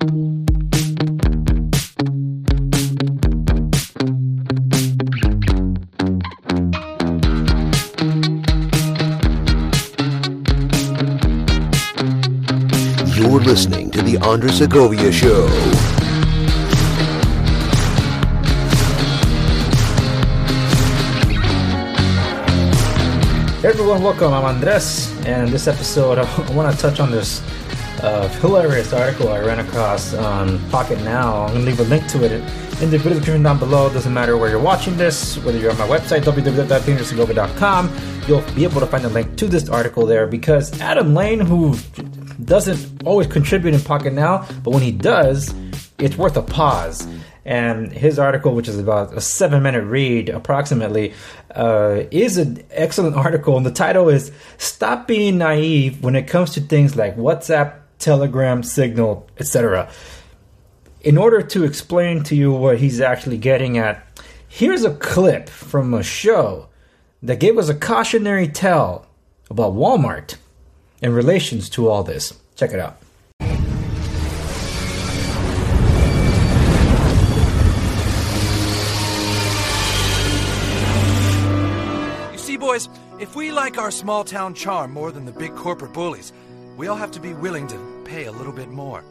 You're listening to The Andres Segovia Show. Hey everyone, welcome. I'm Andres, and this episode, I want to touch on this uh, hilarious article I ran across on Pocket Now. I'm to leave a link to it in the video description down below. Doesn't matter where you're watching this, whether you're on my website, www.theandressegovia.com, you'll be able to find a link to this article there because Adam Lein, who doesn't always contribute in Pocket Now, but when he does, it's worth a pause. And his article, which is about a seven minute read approximately, uh, is an excellent article. And the title is Stop Being Naive When It Comes to Things Like WhatsApp, Telegram, Signal, etc. In order to explain to you what he's actually getting at, here's a clip from a show that gave us a cautionary tale about Walmart in relations to all this. Check it out. You see, boys, if we like our small town charm more than the big corporate bullies, we all have to be willing to pay a little bit more.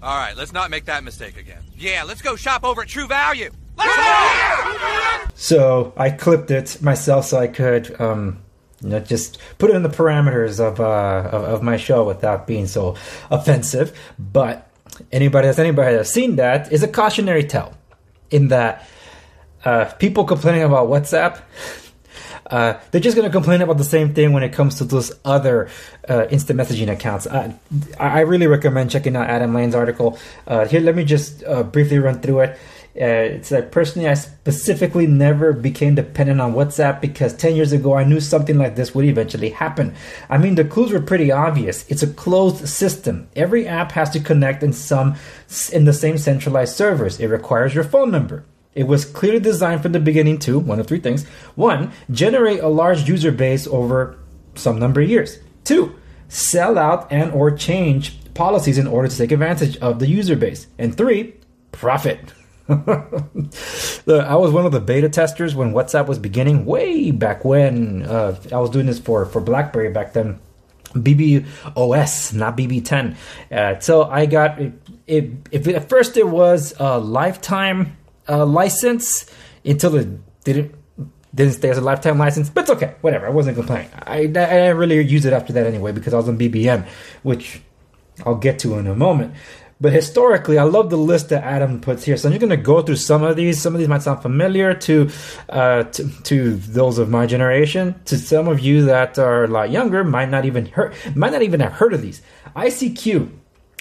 All right, let's not make that mistake again. Yeah, let's go shop over at True Value. Let's go! So I clipped it myself so I could, um, you know, just put it in the parameters of, uh, of of my show without being so offensive. But anybody that's anybody that's seen that is a cautionary tale, in that uh, people complaining about WhatsApp. Uh, they're just going to complain about the same thing when it comes to those other uh, instant messaging accounts. Uh, I really recommend checking out Adam Lein's article. Uh, here, let me just uh, briefly run through it. Uh, it's like personally, I specifically never became dependent on WhatsApp because 10 years ago I knew something like this would eventually happen. I mean, the clues were pretty obvious. It's a closed system. Every app has to connect in some in the same centralized servers. It requires your phone number. It was clearly designed from the beginning to one of three things: one, generate a large user base over some number of years; two, sell out and or change policies in order to take advantage of the user base; and three, profit. Look, I was one of the beta testers when WhatsApp was beginning, way back when. Uh, I was doing this for for BlackBerry back then. BBOS, not BB10. Uh, so I got it. if at first it was a lifetime uh, license until it didn't didn't stay as a lifetime license, but it's okay. Whatever. I wasn't complaining. I, I didn't really use it after that anyway because I was on BBM, which I'll get to in a moment. But historically, I love the list that Adam puts here. So I'm just going to go through some of these. Some of these might sound familiar to, uh, to to those of my generation. To some of you that are a lot younger, might not even heard, might not even have heard of these. ICQ,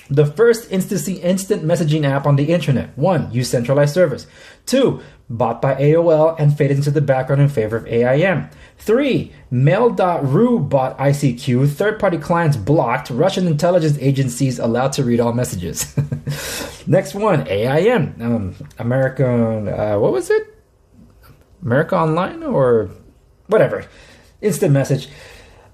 the first instant instant messaging app on the internet. One, use centralized service. Two, bought by AOL and faded into the background in favor of AIM. Three, Mail.ru bought ICQ. Third party clients blocked. Russian intelligence agencies allowed to read all messages. Next one, AIM. Um, American, uh, what was it? America Online or whatever. Instant message.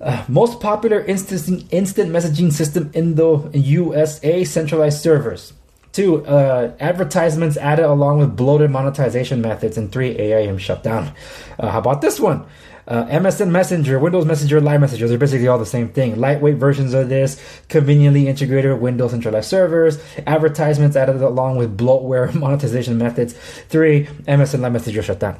Uh, most popular instant, instant messaging system in the USA centralized servers. Two, uh, advertisements added along with bloated monetization methods. And three, AIM shut down. Uh, how about this one? Uh, MSN Messenger, Windows Messenger, Live Messengers are basically all the same thing. Lightweight versions of this, conveniently integrated with Windows centralized servers, advertisements added along with bloatware monetization methods. Three, MSN Live Messenger shut down.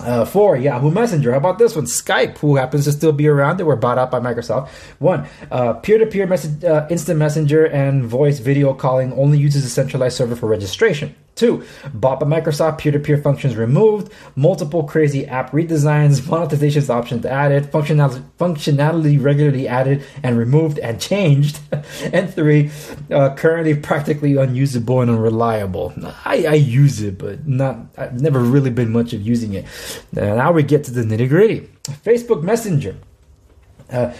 Uh, four, Yahoo Messenger. How about this one? Skype, who happens to still be around. They were bought out by Microsoft. One, uh, peer-to-peer message, uh, instant messenger and voice video calling only uses a centralized server for registration. Two, bought by Microsoft, peer-to-peer functions removed, multiple crazy app redesigns, monetization options added, functionality, functionality regularly added and removed and changed. and three, uh, currently practically unusable and unreliable. I, I use it, but not. I've never really been much of using it. Uh, now we get to the nitty gritty. Facebook Messenger. Uh,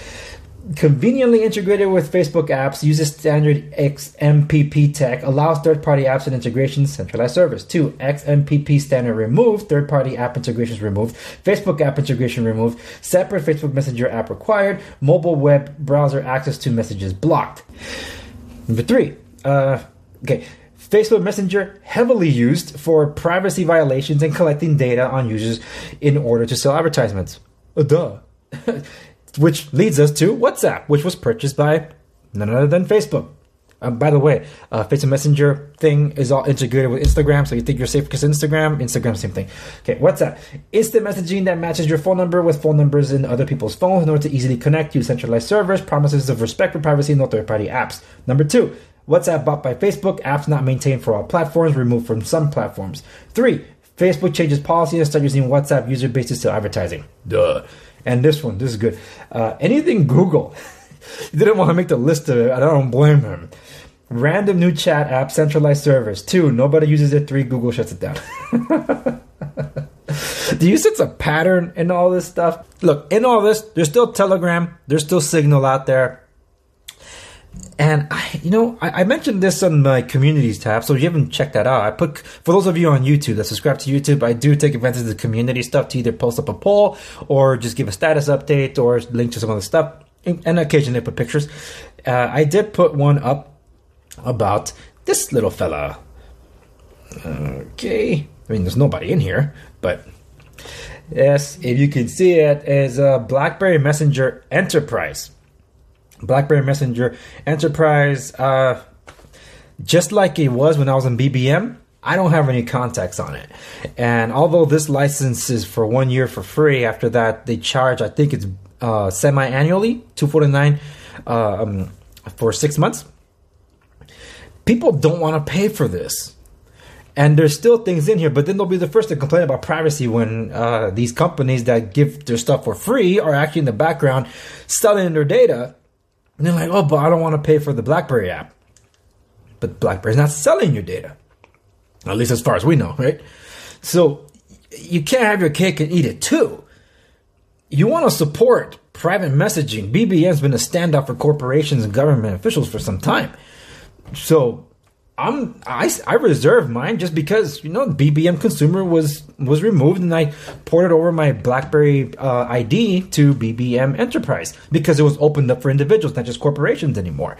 conveniently integrated with Facebook apps, uses standard XMPP tech, allows third party apps and integrations, centralized service. Two, XMPP standard removed, third party app integrations removed, Facebook app integration removed, separate Facebook Messenger app required, mobile web browser access to messages blocked. Number three, uh, okay. Facebook Messenger heavily used for privacy violations and collecting data on users in order to sell advertisements. Uh, duh. which leads us to WhatsApp, which was purchased by none other than Facebook. Um, by the way, uh, Facebook Messenger thing is all integrated with Instagram, so you think you're safe because Instagram, Instagram, same thing. Okay, WhatsApp, instant messaging that matches your phone number with phone numbers in other people's phones in order to easily connect you. Centralized servers, promises of respect for privacy, no third-party apps. Number two, WhatsApp bought by Facebook, apps not maintained for all platforms, removed from some platforms. Three, Facebook changes policy and start using WhatsApp user bases to advertising. Duh. And this one, this is good. Uh, anything Google. he didn't want to make the list of it. I don't blame him. Random new chat app, centralized servers. Two, nobody uses it. Three, Google shuts it down. Do you sense a pattern in all this stuff? Look, in all this, there's still Telegram, there's still Signal out there. And I, you know, I, I, mentioned this on my communities tab, so if you haven't checked that out, I put for those of you on YouTube that subscribe to YouTube, I do take advantage of the community stuff to either post up a poll or just give a status update or link to some other stuff, and occasionally put pictures. Uh, I did put one up about this little fella. Okay, I mean, there's nobody in here, but yes, if you can see it, is a BlackBerry Messenger Enterprise. BlackBerry Messenger Enterprise, uh, just like it was when I was on BBM, I don't have any contacts on it. And although this license is for one year for free, after that they charge, I think it's uh, semi-annually, two forty nine uh, um, for six months. People don't want to pay for this. And there's still things in here, but then they'll be the first to complain about privacy when uh, these companies that give their stuff for free are actually in the background selling their data and they're like, oh, but I don't want to pay for the BlackBerry app. But BlackBerry's not selling your data. At least as far as we know, right? So you can't have your cake and eat it too. You want to support private messaging. BBM's been a standout for corporations and government officials for some time. So I'm I, I reserve mine just because you know BBM consumer was was removed and I ported over my BlackBerry uh, ID to BBM Enterprise because it was opened up for individuals, not just corporations anymore.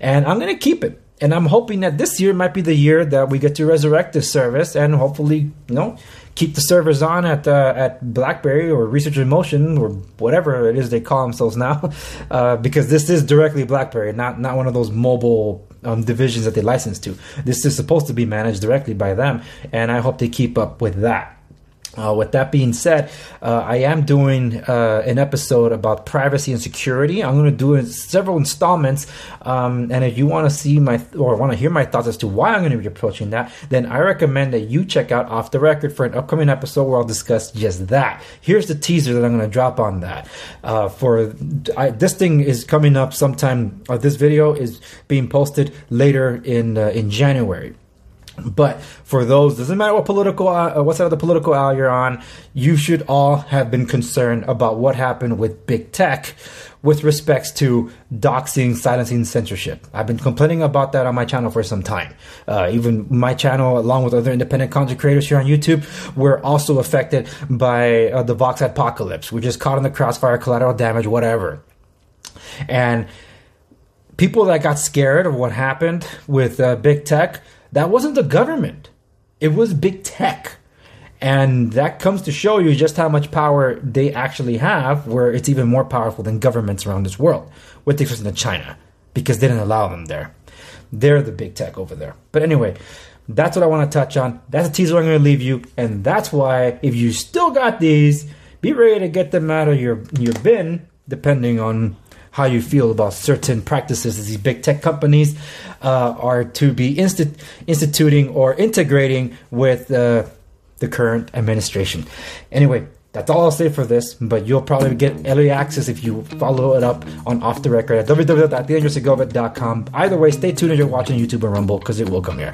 And I'm gonna keep it. And I'm hoping that this year might be the year that we get to resurrect this service and hopefully you know keep the servers on at uh, at BlackBerry or Research in Motion or whatever it is they call themselves now, uh, because this is directly BlackBerry, not not one of those mobile um, divisions that they license to. This is supposed to be managed directly by them, and I hope they keep up with that. Uh, with that being said, uh, I am doing uh, an episode about privacy and security. I'm going to do several installments, um, and if you want to see my or want to hear my thoughts as to why I'm going to be approaching that, then I recommend that you check out Off the Record for an upcoming episode where I'll discuss just that. Here's the teaser that I'm going to drop on that. Uh, for I, this thing is coming up sometime. This video is being posted later in uh, in January. But for those, doesn't matter what political, uh, what side of the political aisle you're on, you should all have been concerned about what happened with big tech with respects to doxing, silencing, censorship. I've been complaining about that on my channel for some time. Uh, even my channel, along with other independent content creators here on YouTube, were also affected by uh, the Vox apocalypse. We're just caught in the crossfire, collateral damage, whatever. And people that got scared of what happened with uh, big tech that wasn't the government, it was big tech. And that comes to show you just how much power they actually have, where it's even more powerful than governments around this world, with the exception of China, because they didn't allow them there. They're the big tech over there. But anyway, that's what I want to touch on. That's a teaser I'm going to leave you. And that's why, if you still got these, be ready to get them out of your, your bin, depending on how you feel about certain practices that these big tech companies uh, are to be instit- instituting or integrating with uh, the current administration. Anyway, that's all I'll say for this, but you'll probably get early access if you follow it up on Off the Record at www.theandresegovia.com. Either way, stay tuned if you're watching YouTube or Rumble because it will come here.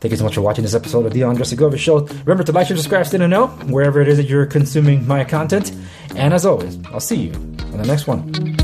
Thank you so much for watching this episode of the Andre Show. Remember to like, share, subscribe, stay to know wherever it is that you're consuming my content. And as always, I'll see you on the next one.